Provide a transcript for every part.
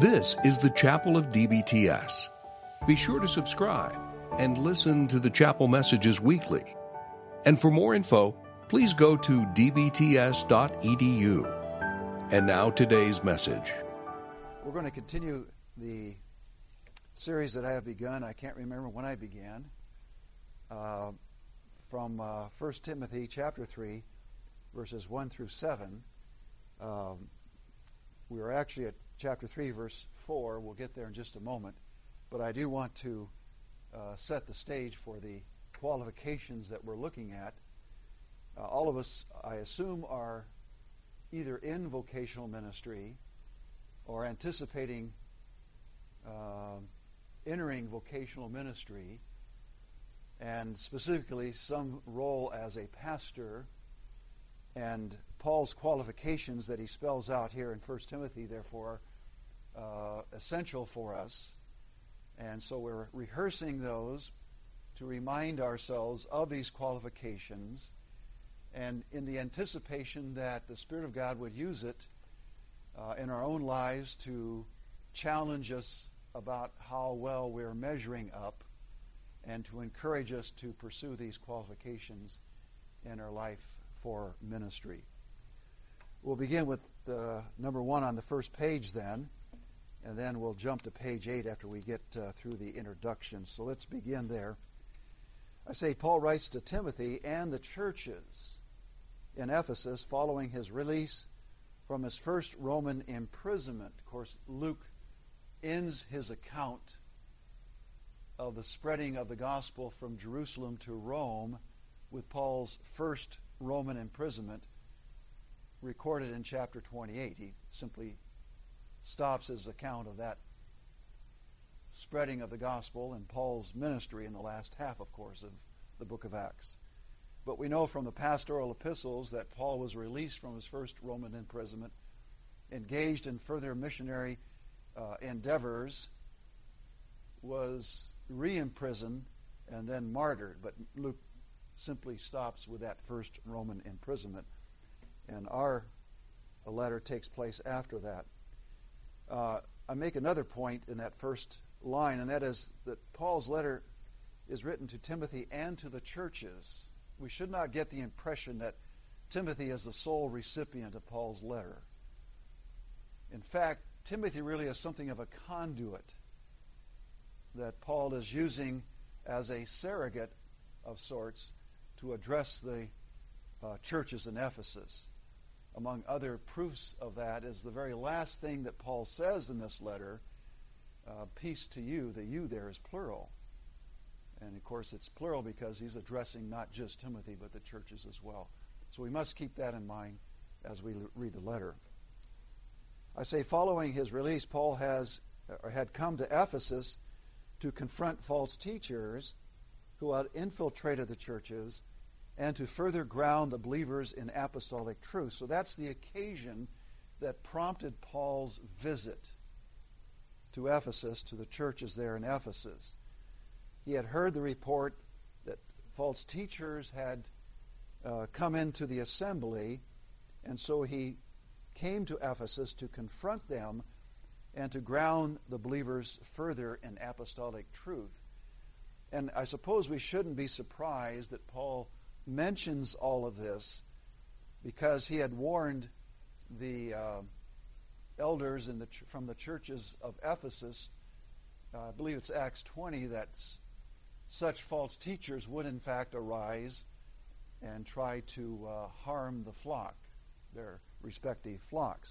This is the Chapel of DBTS. Be sure to subscribe and listen to the chapel messages weekly. And for more info, please go to dbts.edu. And now today's message. We're going to continue the series that I have begun. I can't remember when I began. Uh, from uh, 1 Timothy chapter 3, verses 1 through 7. Um, we are actually at chapter 3, verse 4. We'll get there in just a moment. But I do want to uh, set the stage for the qualifications that we're looking at. Uh, all of us, I assume, are either in vocational ministry or anticipating uh, entering vocational ministry, and specifically some role as a pastor. And Paul's qualifications that he spells out here in 1 Timothy, therefore, uh, essential for us. And so we're rehearsing those to remind ourselves of these qualifications and in the anticipation that the Spirit of God would use it uh, in our own lives to challenge us about how well we're measuring up and to encourage us to pursue these qualifications in our life for ministry. We'll begin with the number one on the first page then, and then we'll jump to page eight after we get uh, through the introduction. So let's begin there. I say Paul writes to Timothy and the churches in Ephesus following his release from his first Roman imprisonment. Of course, Luke ends his account of the spreading of the gospel from Jerusalem to Rome with Paul's first Roman imprisonment recorded in chapter 28. He simply stops his account of that spreading of the gospel and Paul's ministry in the last half, of course, of the book of Acts. But we know from the pastoral epistles that Paul was released from his first Roman imprisonment, engaged in further missionary uh, endeavors, was re imprisoned, and then martyred. But Luke simply stops with that first Roman imprisonment. And our letter takes place after that. Uh, I make another point in that first line, and that is that Paul's letter is written to Timothy and to the churches we should not get the impression that Timothy is the sole recipient of Paul's letter. In fact, Timothy really is something of a conduit that Paul is using as a surrogate of sorts to address the uh, churches in Ephesus. Among other proofs of that is the very last thing that Paul says in this letter uh, peace to you. The you there is plural. And of course, it's plural because he's addressing not just Timothy, but the churches as well. So we must keep that in mind as we read the letter. I say, following his release, Paul has or had come to Ephesus to confront false teachers who had infiltrated the churches and to further ground the believers in apostolic truth. So that's the occasion that prompted Paul's visit to Ephesus, to the churches there in Ephesus. He had heard the report that false teachers had uh, come into the assembly, and so he came to Ephesus to confront them and to ground the believers further in apostolic truth. And I suppose we shouldn't be surprised that Paul mentions all of this because he had warned the uh, elders the ch- from the churches of Ephesus. Uh, I believe it's Acts 20 that such false teachers would in fact arise and try to uh, harm the flock, their respective flocks.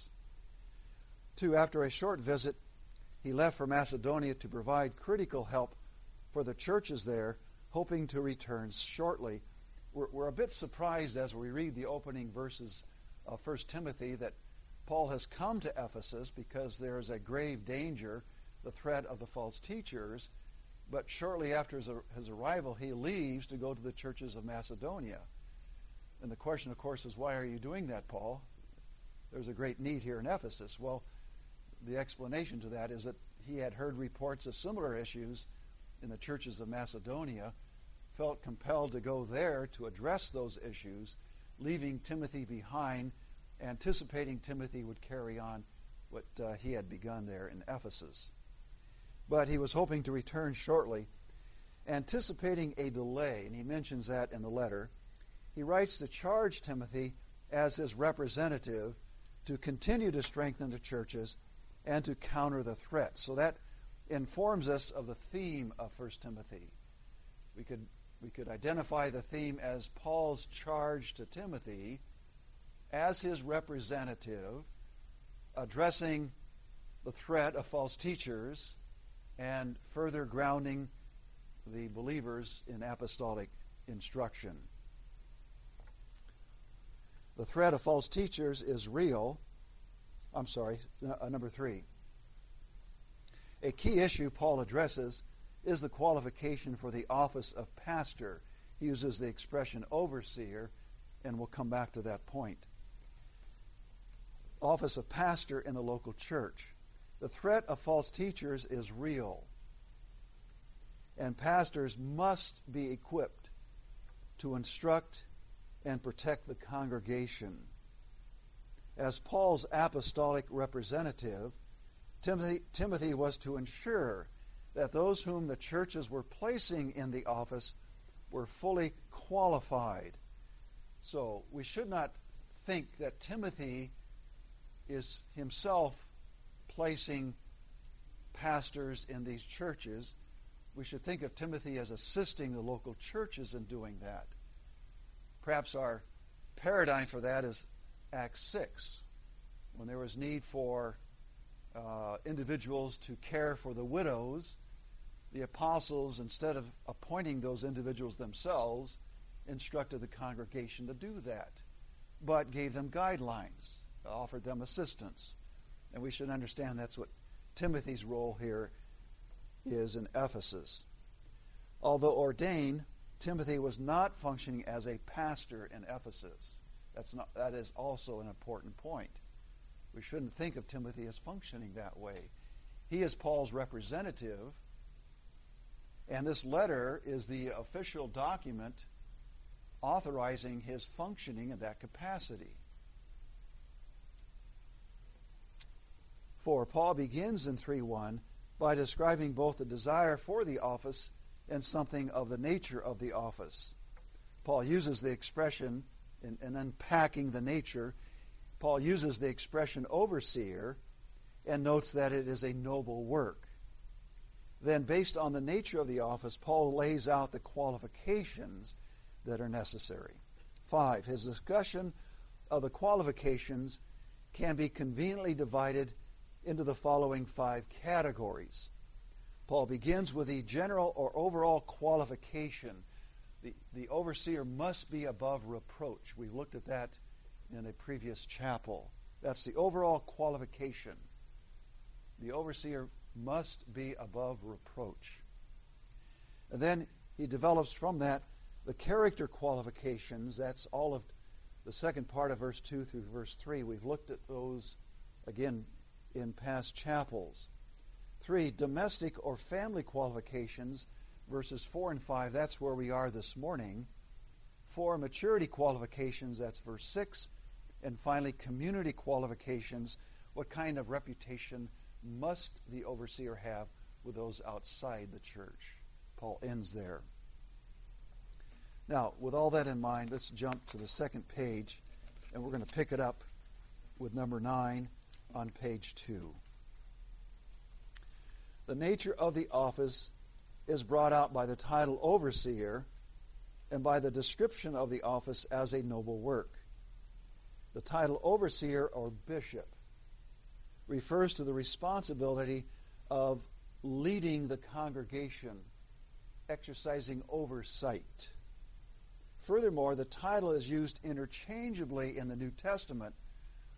Two, after a short visit, he left for Macedonia to provide critical help for the churches there, hoping to return shortly. We're, we're a bit surprised as we read the opening verses of 1 Timothy that Paul has come to Ephesus because there is a grave danger, the threat of the false teachers, but shortly after his, his arrival, he leaves to go to the churches of Macedonia. And the question, of course, is why are you doing that, Paul? There's a great need here in Ephesus. Well, the explanation to that is that he had heard reports of similar issues in the churches of Macedonia, felt compelled to go there to address those issues, leaving Timothy behind, anticipating Timothy would carry on what uh, he had begun there in Ephesus. But he was hoping to return shortly, anticipating a delay, and he mentions that in the letter. He writes to charge Timothy as his representative to continue to strengthen the churches and to counter the threat. So that informs us of the theme of 1 Timothy. We could, we could identify the theme as Paul's charge to Timothy as his representative, addressing the threat of false teachers and further grounding the believers in apostolic instruction. The threat of false teachers is real. I'm sorry, uh, number three. A key issue Paul addresses is the qualification for the office of pastor. He uses the expression overseer, and we'll come back to that point. Office of pastor in the local church. The threat of false teachers is real, and pastors must be equipped to instruct and protect the congregation. As Paul's apostolic representative, Timothy, Timothy was to ensure that those whom the churches were placing in the office were fully qualified. So we should not think that Timothy is himself placing pastors in these churches. We should think of Timothy as assisting the local churches in doing that. Perhaps our paradigm for that is Acts 6, when there was need for uh, individuals to care for the widows, the apostles, instead of appointing those individuals themselves, instructed the congregation to do that, but gave them guidelines, offered them assistance. And we should understand that's what Timothy's role here is in Ephesus. Although ordained, Timothy was not functioning as a pastor in Ephesus. That's not, that is also an important point. We shouldn't think of Timothy as functioning that way. He is Paul's representative, and this letter is the official document authorizing his functioning in that capacity. For Paul begins in 3:1 by describing both the desire for the office and something of the nature of the office. Paul uses the expression in, in unpacking the nature Paul uses the expression overseer and notes that it is a noble work. Then, based on the nature of the office, Paul lays out the qualifications that are necessary. Five, his discussion of the qualifications can be conveniently divided into the following five categories. Paul begins with the general or overall qualification. The, the overseer must be above reproach. We looked at that in a previous chapel. That's the overall qualification. The overseer must be above reproach. And then he develops from that the character qualifications. That's all of the second part of verse 2 through verse 3. We've looked at those again in past chapels. Three, domestic or family qualifications, verses 4 and 5. That's where we are this morning. Four, maturity qualifications. That's verse 6 and finally, community qualifications. What kind of reputation must the overseer have with those outside the church? Paul ends there. Now, with all that in mind, let's jump to the second page, and we're going to pick it up with number 9 on page 2. The nature of the office is brought out by the title overseer and by the description of the office as a noble work. The title overseer or bishop refers to the responsibility of leading the congregation, exercising oversight. Furthermore, the title is used interchangeably in the New Testament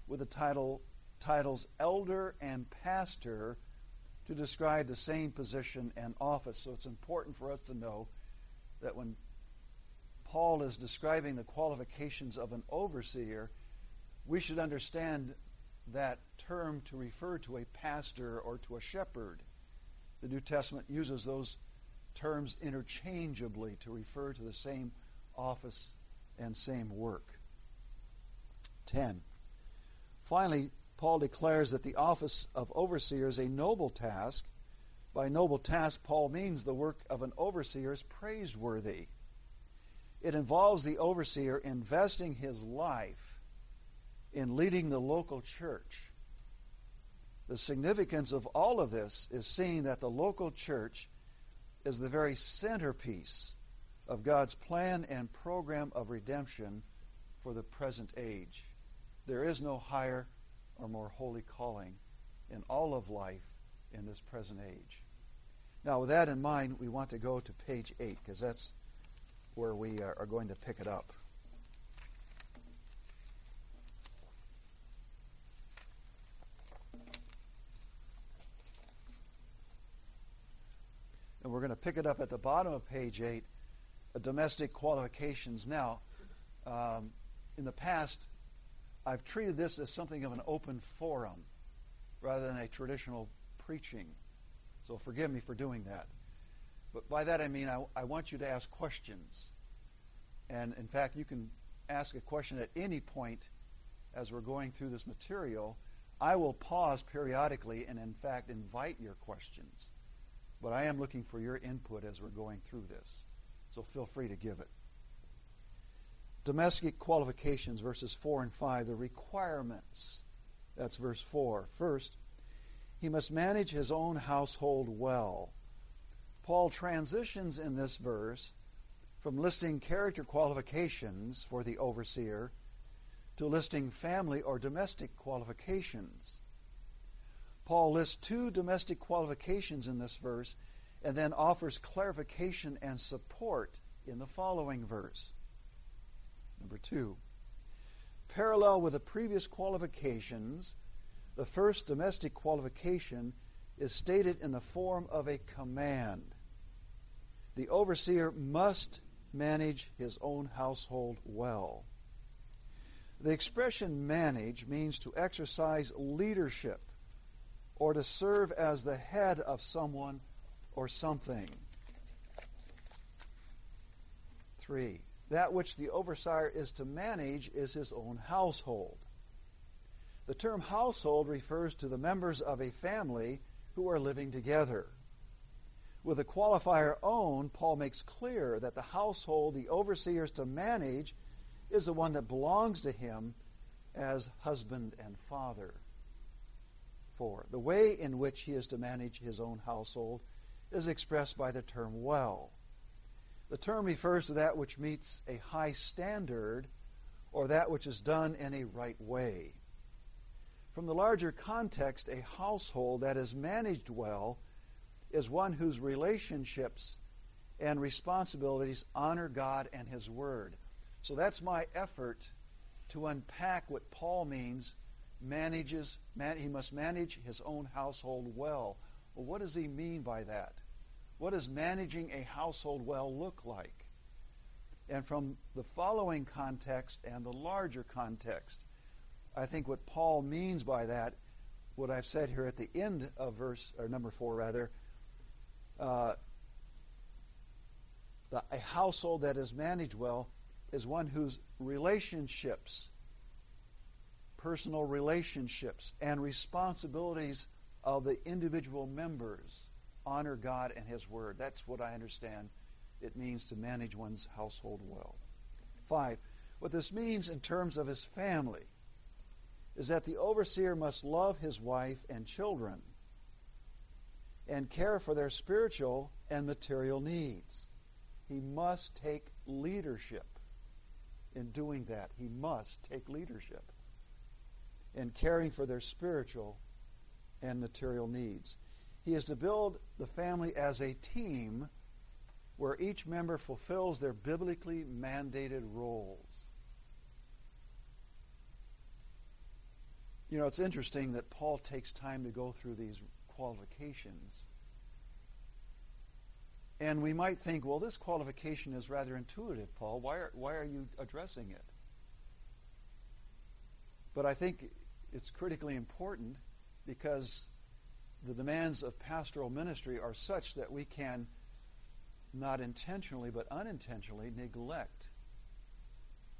with the title titles elder and pastor to describe the same position and office. So it's important for us to know that when Paul is describing the qualifications of an overseer, we should understand that term to refer to a pastor or to a shepherd. The New Testament uses those terms interchangeably to refer to the same office and same work. 10. Finally, Paul declares that the office of overseer is a noble task. By noble task, Paul means the work of an overseer is praiseworthy. It involves the overseer investing his life in leading the local church. The significance of all of this is seeing that the local church is the very centerpiece of God's plan and program of redemption for the present age. There is no higher or more holy calling in all of life in this present age. Now, with that in mind, we want to go to page 8 because that's where we uh, are going to pick it up. And we're going to pick it up at the bottom of page 8 uh, domestic qualifications. Now, um, in the past, I've treated this as something of an open forum rather than a traditional preaching. So forgive me for doing that. But by that I mean I, I want you to ask questions. And in fact, you can ask a question at any point as we're going through this material. I will pause periodically and, in fact, invite your questions. But I am looking for your input as we're going through this. So feel free to give it. Domestic qualifications, verses 4 and 5, the requirements. That's verse 4. First, he must manage his own household well. Paul transitions in this verse from listing character qualifications for the overseer to listing family or domestic qualifications. Paul lists two domestic qualifications in this verse and then offers clarification and support in the following verse. Number two, parallel with the previous qualifications, the first domestic qualification is stated in the form of a command. The overseer must manage his own household well. The expression manage means to exercise leadership or to serve as the head of someone or something. Three, that which the overseer is to manage is his own household. The term household refers to the members of a family who are living together. With the qualifier own, Paul makes clear that the household the overseer is to manage is the one that belongs to him as husband and father. Four, the way in which he is to manage his own household is expressed by the term well. The term refers to that which meets a high standard or that which is done in a right way. From the larger context, a household that is managed well is one whose relationships and responsibilities honor God and His Word. So that's my effort to unpack what Paul means manages man, he must manage his own household well. Well, what does he mean by that? What does managing a household well look like? And from the following context and the larger context, I think what Paul means by that, what I've said here at the end of verse or number four rather, uh, the, a household that is managed well is one whose relationships, personal relationships, and responsibilities of the individual members honor God and His Word. That's what I understand it means to manage one's household well. Five, what this means in terms of his family is that the overseer must love his wife and children and care for their spiritual and material needs. He must take leadership in doing that. He must take leadership in caring for their spiritual and material needs. He is to build the family as a team where each member fulfills their biblically mandated roles. You know, it's interesting that Paul takes time to go through these qualifications. And we might think, well, this qualification is rather intuitive, Paul. Why are, why are you addressing it? But I think it's critically important because the demands of pastoral ministry are such that we can not intentionally but unintentionally neglect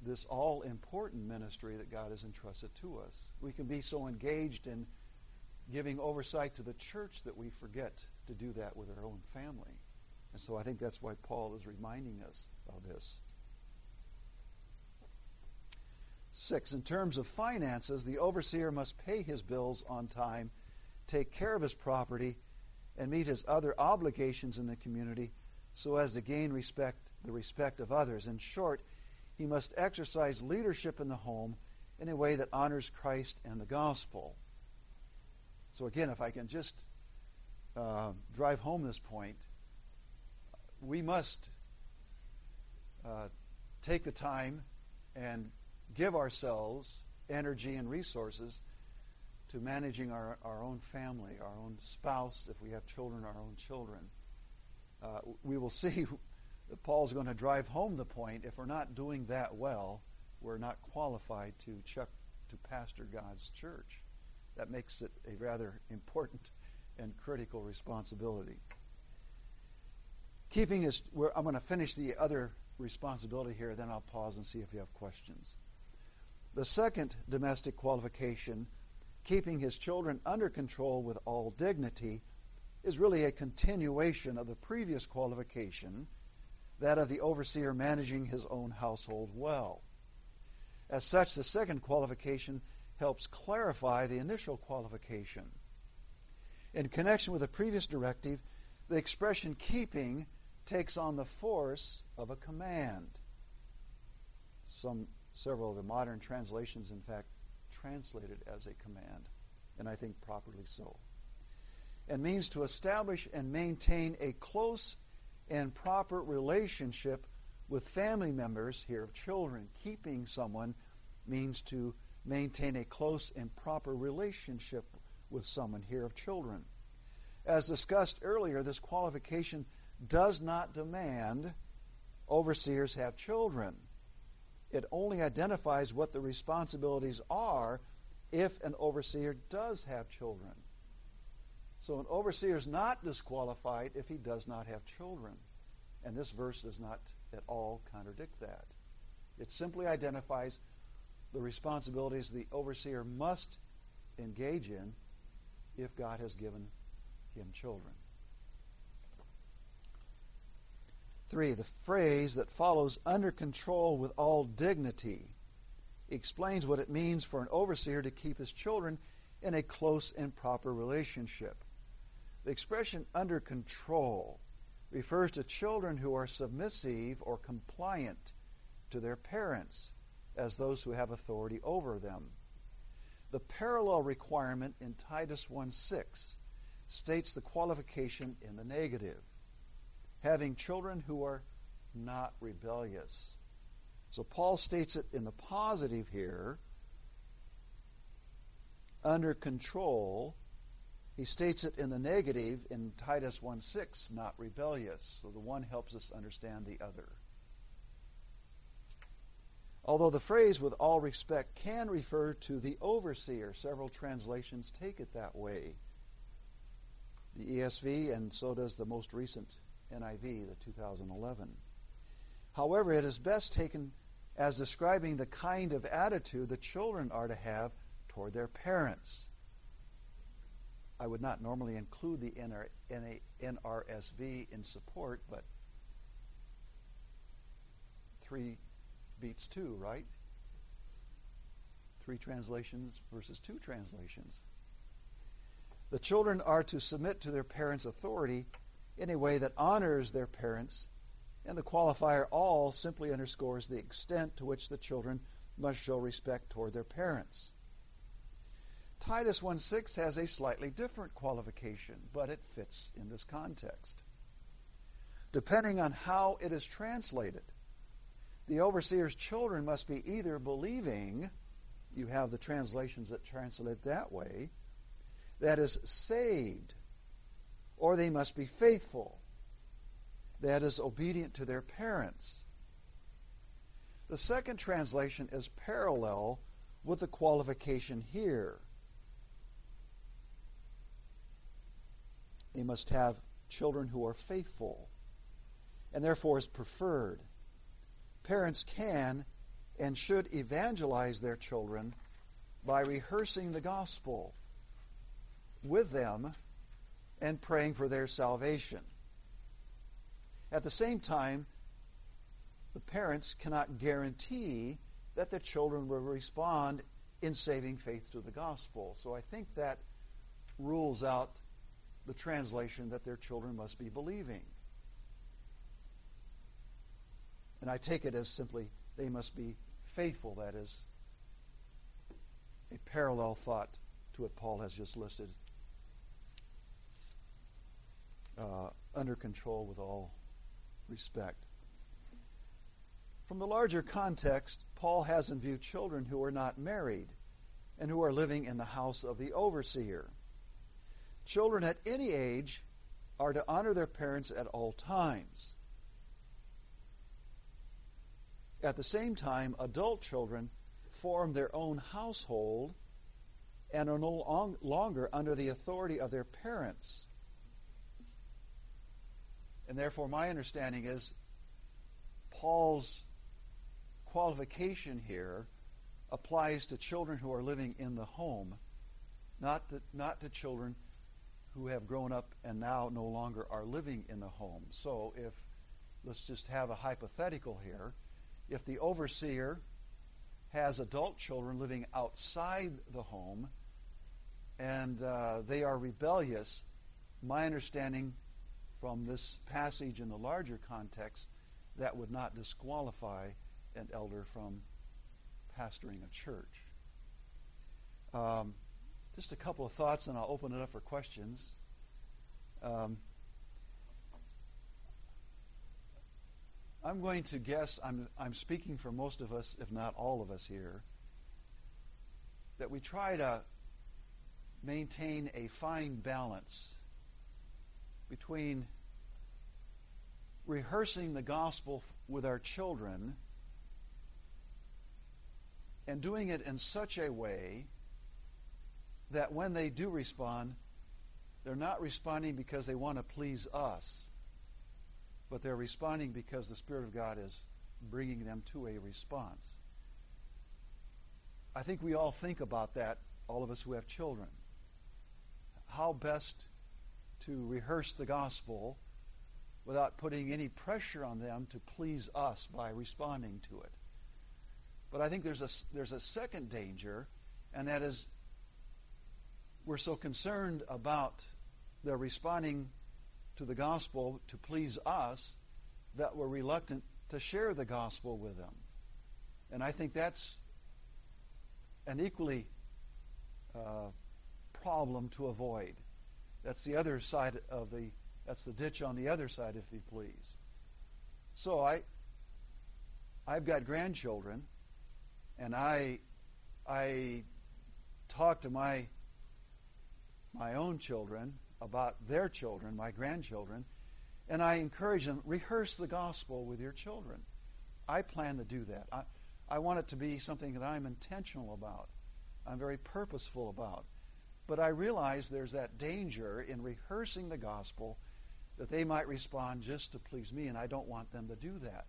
this all important ministry that God has entrusted to us. We can be so engaged in giving oversight to the church that we forget to do that with our own family. And so I think that's why Paul is reminding us of this. Six, in terms of finances, the overseer must pay his bills on time, take care of his property, and meet his other obligations in the community so as to gain respect, the respect of others. In short, he must exercise leadership in the home in a way that honors Christ and the gospel. So, again, if I can just uh, drive home this point, we must uh, take the time and give ourselves energy and resources to managing our, our own family, our own spouse, if we have children, our own children. Uh, we will see that Paul's going to drive home the point if we're not doing that well, we're not qualified to check, to pastor God's church. That makes it a rather important and critical responsibility. Keeping is, I'm going to finish the other responsibility here, then I'll pause and see if you have questions. The second domestic qualification, keeping his children under control with all dignity, is really a continuation of the previous qualification, that of the overseer managing his own household well. As such, the second qualification helps clarify the initial qualification. In connection with the previous directive, the expression keeping takes on the force of a command. Some several of the modern translations, in fact, translate it as a command, and I think properly so. And means to establish and maintain a close and proper relationship with family members, here of children. Keeping someone means to maintain a close and proper relationship with someone, here of children. As discussed earlier, this qualification does not demand overseers have children. It only identifies what the responsibilities are if an overseer does have children. So an overseer is not disqualified if he does not have children. And this verse does not at all contradict that. It simply identifies the responsibilities the overseer must engage in if God has given him children. Three, the phrase that follows under control with all dignity explains what it means for an overseer to keep his children in a close and proper relationship. The expression under control refers to children who are submissive or compliant to their parents as those who have authority over them. The parallel requirement in Titus 1:6 states the qualification in the negative having children who are not rebellious. So Paul states it in the positive here, under control. He states it in the negative in Titus 1:6, not rebellious. So the one helps us understand the other. Although the phrase with all respect can refer to the overseer, several translations take it that way. The ESV and so does the most recent NIV, the 2011. However, it is best taken as describing the kind of attitude the children are to have toward their parents. I would not normally include the NRSV in support, but three beats two, right? Three translations versus two translations. The children are to submit to their parents' authority in a way that honors their parents, and the qualifier all simply underscores the extent to which the children must show respect toward their parents. Titus 1:6 has a slightly different qualification, but it fits in this context. Depending on how it is translated, the overseer's children must be either believing, you have the translations that translate that way, that is saved or they must be faithful, that is, obedient to their parents. The second translation is parallel with the qualification here. They must have children who are faithful and therefore is preferred. Parents can and should evangelize their children by rehearsing the gospel with them and praying for their salvation. At the same time, the parents cannot guarantee that their children will respond in saving faith to the gospel. So I think that rules out the translation that their children must be believing. And I take it as simply they must be faithful, that is a parallel thought to what Paul has just listed. Uh, under control with all respect. From the larger context, Paul has in view children who are not married and who are living in the house of the overseer. Children at any age are to honor their parents at all times. At the same time, adult children form their own household and are no longer under the authority of their parents. And therefore, my understanding is Paul's qualification here applies to children who are living in the home, not to, not to children who have grown up and now no longer are living in the home. So if, let's just have a hypothetical here, if the overseer has adult children living outside the home and uh, they are rebellious, my understanding from this passage in the larger context, that would not disqualify an elder from pastoring a church. Um, just a couple of thoughts, and I'll open it up for questions. Um, I'm going to guess, I'm, I'm speaking for most of us, if not all of us here, that we try to maintain a fine balance between rehearsing the gospel with our children and doing it in such a way that when they do respond, they're not responding because they want to please us, but they're responding because the Spirit of God is bringing them to a response. I think we all think about that, all of us who have children. How best to rehearse the gospel without putting any pressure on them to please us by responding to it. But I think there's a, there's a second danger, and that is we're so concerned about their responding to the gospel to please us that we're reluctant to share the gospel with them. And I think that's an equally uh, problem to avoid. That's the other side of the that's the ditch on the other side, if you please. So I I've got grandchildren and I I talk to my my own children about their children, my grandchildren, and I encourage them rehearse the gospel with your children. I plan to do that. I, I want it to be something that I'm intentional about. I'm very purposeful about. But I realize there's that danger in rehearsing the gospel that they might respond just to please me, and I don't want them to do that.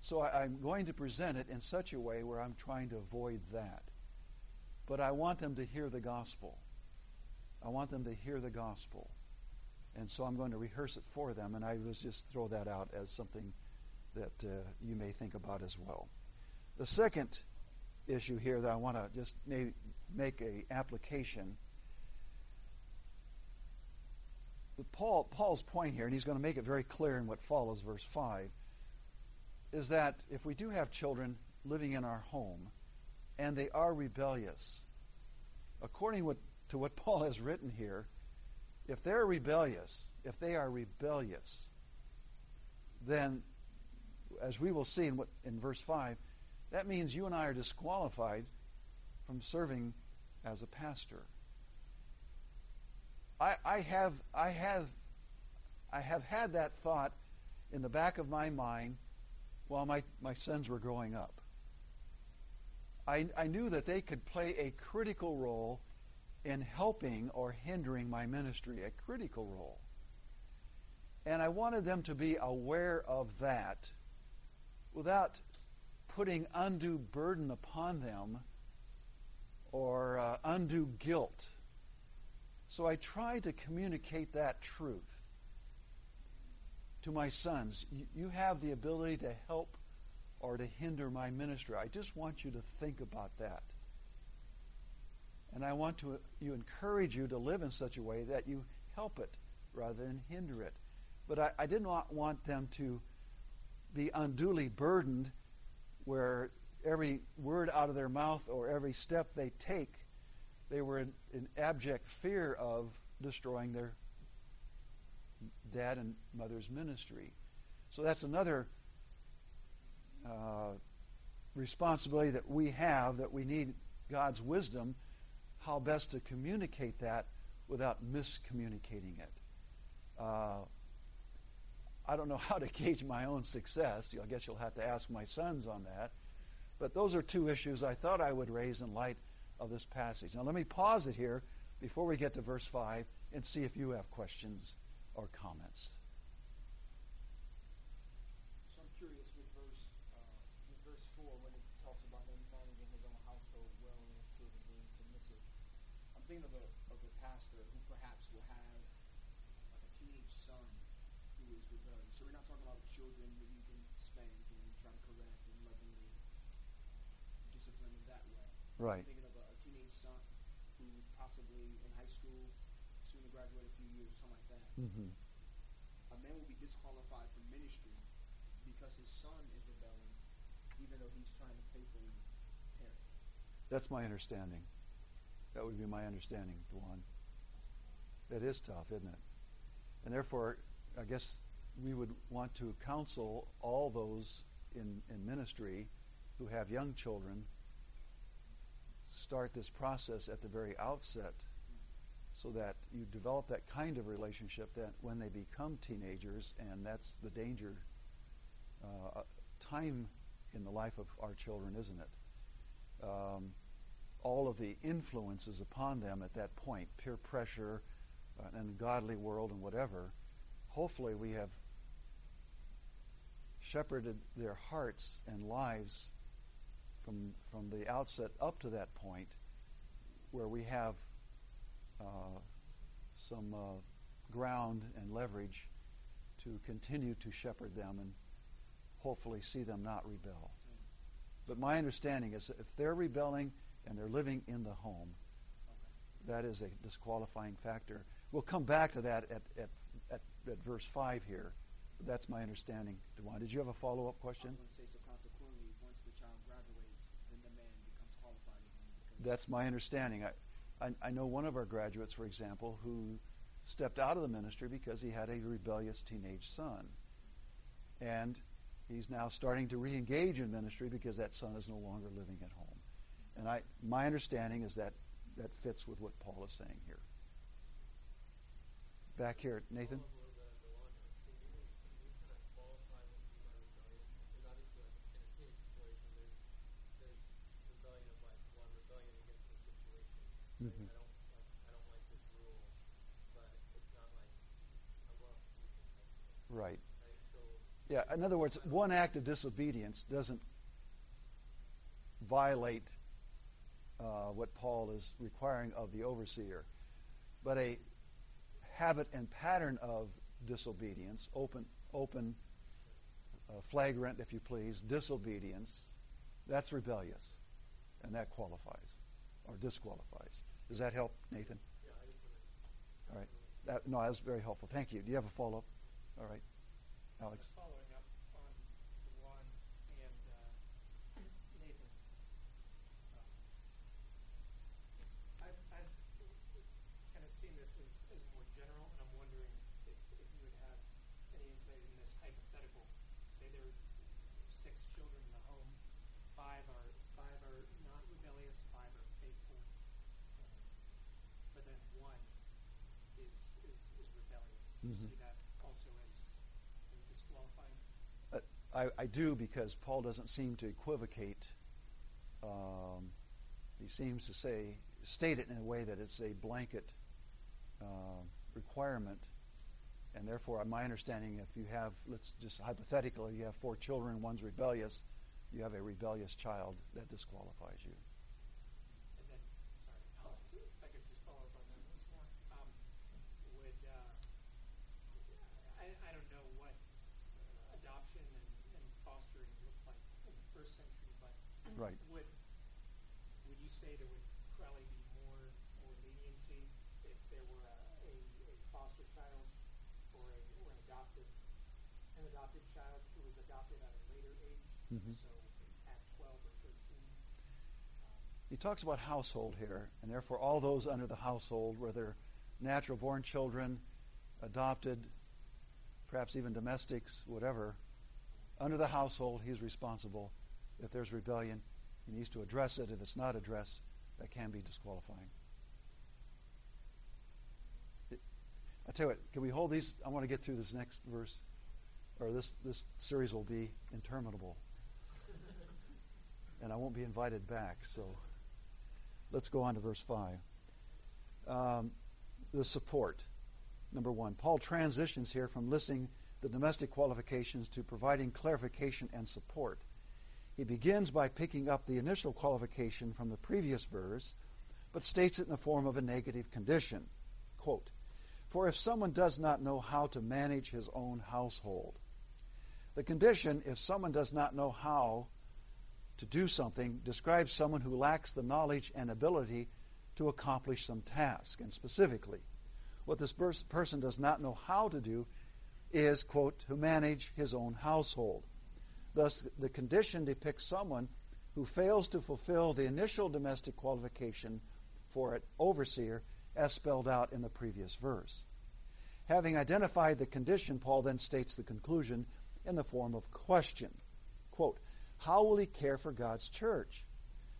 So I, am going to present it in such a way where I'm trying to avoid that. But I want them to hear the gospel. I want them to hear the gospel. And so I'm going to rehearse it for them, and I was just throw that out as something that uh, you may think about as well. The second issue here that I want to just make a application. But Paul, Paul's point here, and he's going to make it very clear in what follows, verse 5, is that if we do have children living in our home and they are rebellious, according to what Paul has written here, if they're rebellious, if they are rebellious, then, as we will see in, what, in verse 5, that means you and I are disqualified from serving as a pastor. I, I have I have I have had that thought in the back of my mind while my, my sons were growing up. I, I knew that they could play a critical role in helping or hindering my ministry, a critical role. And I wanted them to be aware of that without putting undue burden upon them or uh, undue guilt. So I try to communicate that truth to my sons. You have the ability to help or to hinder my ministry. I just want you to think about that. And I want to you encourage you to live in such a way that you help it rather than hinder it. But I, I did not want them to be unduly burdened where every word out of their mouth or every step they take, they were in, in abject fear of destroying their dad and mother's ministry. So that's another uh, responsibility that we have that we need God's wisdom how best to communicate that without miscommunicating it. Uh, I don't know how to gauge my own success. I guess you'll have to ask my sons on that. But those are two issues I thought I would raise in light of this passage. Now, let me pause it here before we get to verse 5 and see if you have questions or comments. Right. I'm thinking of a, a, teenage son who's possibly in high school, soon to graduate a few years or something like that. Mm-hmm. A man will be disqualified from ministry because his son is rebelling, even though he's trying to faithfully parent. That's my understanding. That would be my understanding, Dewan. That is tough, isn't it? And therefore, I guess we would want to counsel all those in, in ministry who have young children start this process at the very outset so that you develop that kind of relationship that when they become teenagers, and that's the danger uh, time in the life of our children, isn't it? Um, all of the influences upon them at that point, peer pressure, uh, and godly world, and whatever. Hopefully, we have shepherded their hearts and lives from from the outset up to that point, where we have uh, some uh, ground and leverage to continue to shepherd them and hopefully see them not rebel. But my understanding is that if they're rebelling and they're living in the home, that is a disqualifying factor. We'll come back to that at, at, at, at verse 5 here. That's my understanding, Dewan. Did you have a follow up question? That's my understanding. I, I, I know one of our graduates, for example, who stepped out of the ministry because he had a rebellious teenage son. And he's now starting to re-engage in ministry because that son is no longer living at home. And I, my understanding is that that fits with what Paul is saying here. Back here, Nathan. Mm-hmm. I, don't, I don't like this rule, but it's not like I'm Right. So yeah, in other words, one act of disobedience doesn't violate uh, what Paul is requiring of the overseer, but a habit and pattern of disobedience, open, open, uh, flagrant, if you please, disobedience, that's rebellious, and that qualifies or disqualifies. Does that help, Nathan? Yeah, All right. That, no, that was very helpful. Thank you. Do you have a follow up? All right. Alex. Following up on Juan and uh, Nathan. Uh, I've, I've kind of seen this as, as more general, and I'm wondering if, if you would have any insight in this hypothetical. Say there are six children in the home, five are five are not rebellious, five are faithful, um, but then one is is, is rebellious. Do you Mhm. see that also as, as disqualifying? Uh, I, I do because Paul doesn't seem to equivocate. Um, he seems to say, state it in a way that it's a blanket uh, requirement. And therefore, my understanding, if you have, let's just hypothetically, you have four children, one's rebellious, you have a rebellious child that disqualifies you. And then, sorry, if I could just follow up on that once more. Um, would uh, I, I don't know what adoption and, and fostering looked like in the first century, but Right. would would you say there would probably be more more leniency if there were a, a, a foster child or a or an adopted an adopted child who was adopted at a later age, Mhm. so at twelve or thirteen? Um, He talks about household here, and therefore all those under the household, whether natural born children, adopted, perhaps even domestics, whatever, under the household, he's responsible. If there's rebellion, he needs to address it. If it's not addressed, that can be disqualifying. I tell you what, can we hold these? I want to get through this next verse, or this, this series will be interminable. and I won't be invited back, so let's go on to verse 5. Um, the support. Number one, Paul transitions here from listing the domestic qualifications to providing clarification and support. He begins by picking up the initial qualification from the previous verse, but states it in the form of a negative condition. Quote, For if someone does not know how to manage his own household, the condition, if someone does not know how to do something, describes someone who lacks the knowledge and ability to accomplish some task. And specifically, what this pers- person does not know how to do is, quote, to manage his own household. Thus, the condition depicts someone who fails to fulfill the initial domestic qualification for an overseer as spelled out in the previous verse. Having identified the condition, Paul then states the conclusion in the form of question. Quote, How will he care for God's church?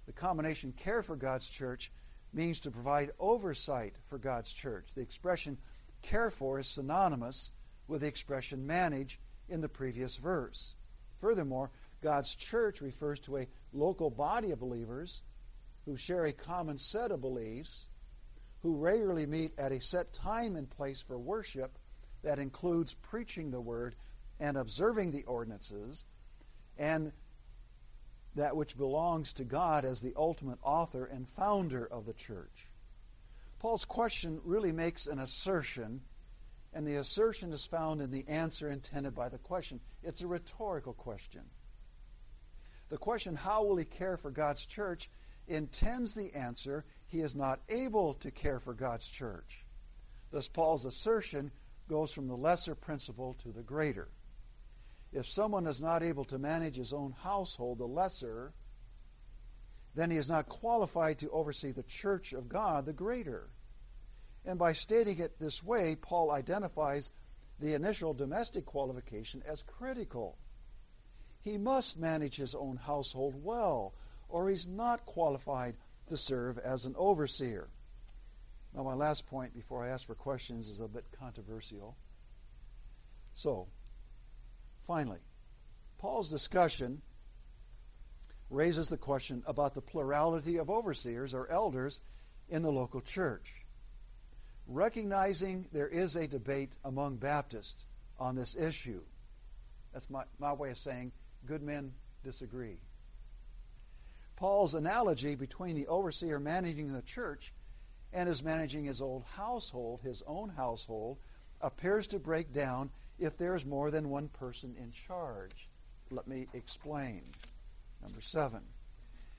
The combination care for God's church means to provide oversight for God's church. The expression care for is synonymous with the expression manage in the previous verse. Furthermore, God's church refers to a local body of believers who share a common set of beliefs, who regularly meet at a set time and place for worship that includes preaching the word and observing the ordinances, and that which belongs to God as the ultimate author and founder of the church. Paul's question really makes an assertion, and the assertion is found in the answer intended by the question. It's a rhetorical question. The question, how will he care for God's church, intends the answer, he is not able to care for God's church. Thus, Paul's assertion goes from the lesser principle to the greater. If someone is not able to manage his own household, the lesser, then he is not qualified to oversee the church of God, the greater. And by stating it this way, Paul identifies the initial domestic qualification as critical. He must manage his own household well, or he's not qualified to serve as an overseer. Now, my last point before I ask for questions is a bit controversial. So, finally, Paul's discussion raises the question about the plurality of overseers or elders in the local church. Recognizing there is a debate among Baptists on this issue. That's my, my way of saying good men disagree. Paul's analogy between the overseer managing the church and his managing his old household, his own household, appears to break down if there is more than one person in charge. Let me explain. Number seven.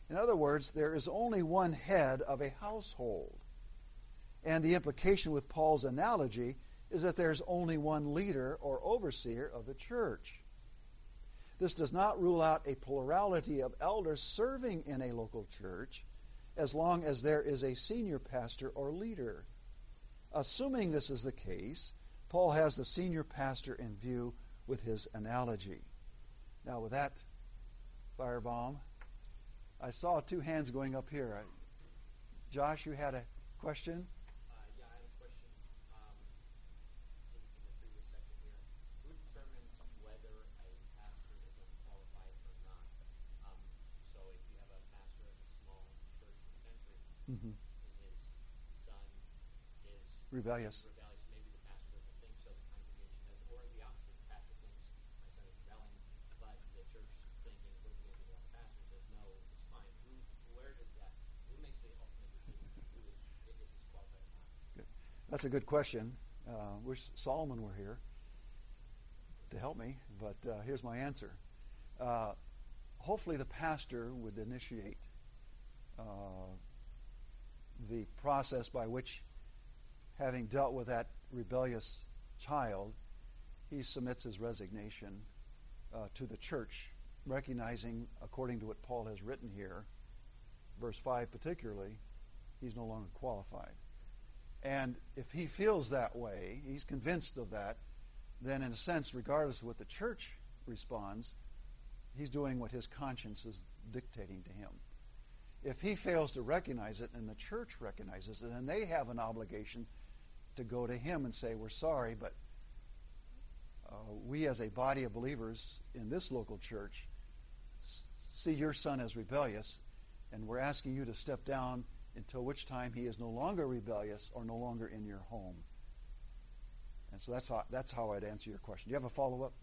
In other words, there is only one head of a household. And the implication with Paul's analogy is that there's only one leader or overseer of the church. This does not rule out a plurality of elders serving in a local church as long as there is a senior pastor or leader. Assuming this is the case, Paul has the senior pastor in view with his analogy. Now, with that firebomb, I saw two hands going up here. Josh, you had a question? Uh, yeah, I have a question. Um, in, in the previous section here, who determines whether a pastor is unqualified or not? Um, so if you have a pastor of a small church in the country, Mm-hmm. and his son is Rebellious. rebellious, maybe the pastor doesn't think so. The congregation does, or the opposite. The pastor thinks my son is rebelling, but the church is thinking we're going to give him That's a good question. Uh, wish Solomon were here to help me, but uh, here's my answer. Uh, hopefully, the pastor would initiate uh, the process by which, having dealt with that rebellious child, he submits his resignation uh, to the church, recognizing, according to what Paul has written here, verse 5 particularly, he's no longer qualified. And if he feels that way, he's convinced of that, then in a sense, regardless of what the church responds, he's doing what his conscience is dictating to him. If he fails to recognize it and the church recognizes it, then they have an obligation to go to him and say, We're sorry, but uh, we as a body of believers in this local church see your son as rebellious, and we're asking you to step down until which time he is no longer rebellious or no longer in your home. And so that's how, that's how I'd answer your question. Do you have a follow up?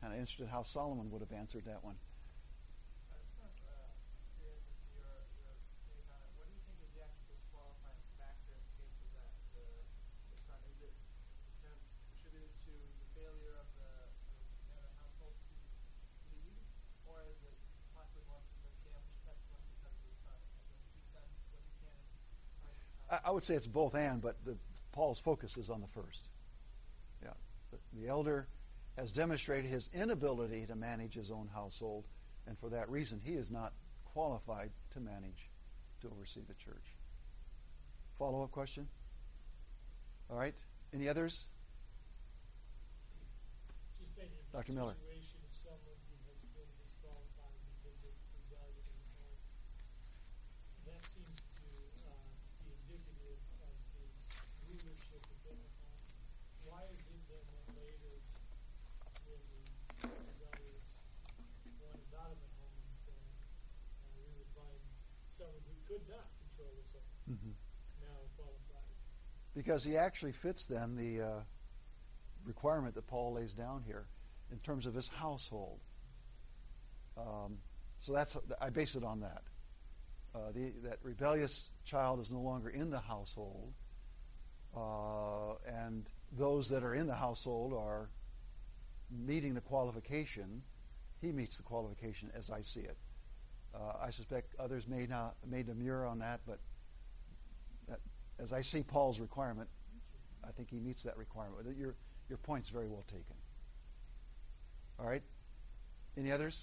Kind of interested how Solomon would have answered that one. Would say it's both and, but the, Paul's focus is on the first. Yeah, the, the elder has demonstrated his inability to manage his own household, and for that reason, he is not qualified to manage, to oversee the church. Follow up question? All right. Any others? Dr. Miller. Because he actually fits then the uh, requirement that Paul lays down here in terms of his household. Um, so that's I base it on that. Uh, the, that rebellious child is no longer in the household, uh, and those that are in the household are meeting the qualification. He meets the qualification as I see it. Uh, I suspect others may not may demur on that, but as I see Paul's requirement, I think he meets that requirement. Your, your point's very well taken. All right? Any others?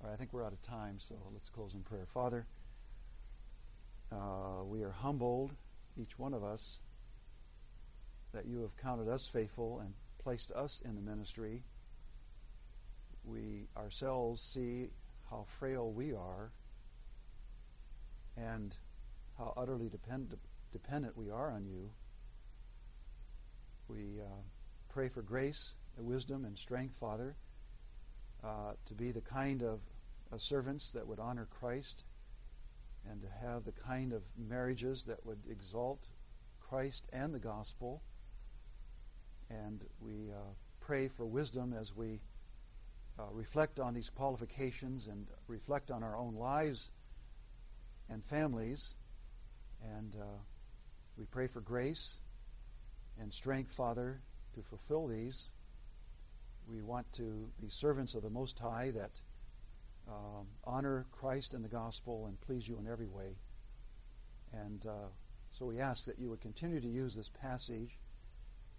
All right, I think we're out of time, so let's close in prayer. Father, uh, we are humbled, each one of us, that you have counted us faithful and placed us in the ministry. We ourselves see how frail we are and how utterly depend, dependent we are on you. We uh, pray for grace, wisdom, and strength, Father, uh, to be the kind of uh, servants that would honor Christ and to have the kind of marriages that would exalt Christ and the gospel. And we uh, pray for wisdom as we uh, reflect on these qualifications and reflect on our own lives and families and uh, we pray for grace and strength, Father, to fulfill these. We want to be servants of the Most High that um, honor Christ and the gospel and please you in every way. And uh, so we ask that you would continue to use this passage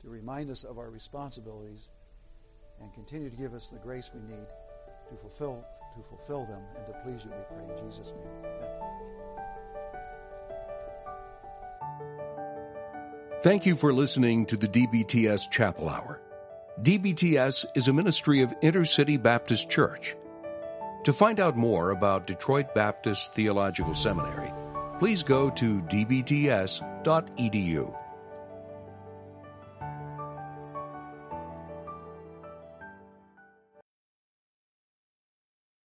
to remind us of our responsibilities and continue to give us the grace we need to fulfill to fulfill them and to please you, we pray in Jesus' name. Amen. Thank you for listening to the DBTS Chapel Hour. DBTS is a ministry of Intercity Baptist Church. To find out more about Detroit Baptist Theological Seminary, please go to dbts.edu.